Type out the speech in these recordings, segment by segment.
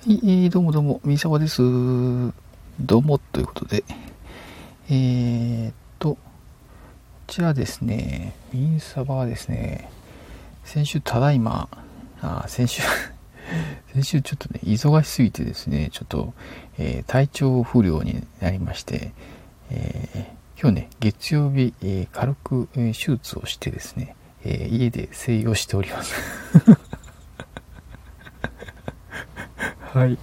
はい、どうもどうも、みさわです。どうも、ということで、えー、っと、こちらですね、ミンサバはですね、先週ただいま、あ、先週 先週ちょっとね、忙しすぎてですね、ちょっと、えー、体調不良になりまして、えー、今日ね、月曜日、え、軽く、え手術をしてですね、え家で静養しておりますはい。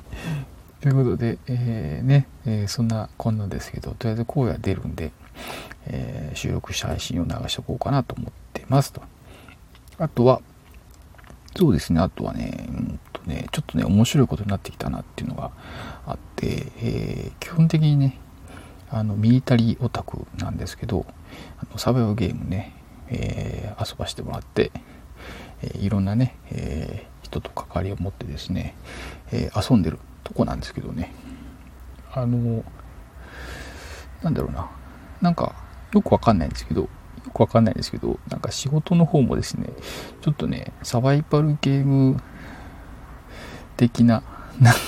ということで、えー、ね、えー、そんなこんなですけど、とりあえず声が出るんで、えー、収録した配信を流しておこうかなと思ってますと。あとは、そうですね、あとはね、うんとね、ちょっとね、面白いことになってきたなっていうのがあって、え基本的にね、あの、ミリタリーオタクなんですけど、あのサバイバルゲームね、え遊ばしてもらって、えいろんなね、え人と関わりを持ってですね、えー、遊んでるとこなんですけどね。あのなんだろうな。なんかよくわかんないんですけどよくわかんないんですけどなんか仕事の方もですねちょっとねサバイバルゲーム的ななんか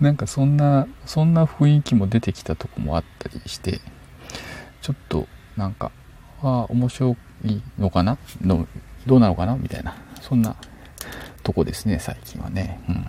なんかそんなそんな雰囲気も出てきたとこもあったりしてちょっとなんかあ面白いのかな？のどうなのかな？みたいな。そんなとこですね、最近はね。うん。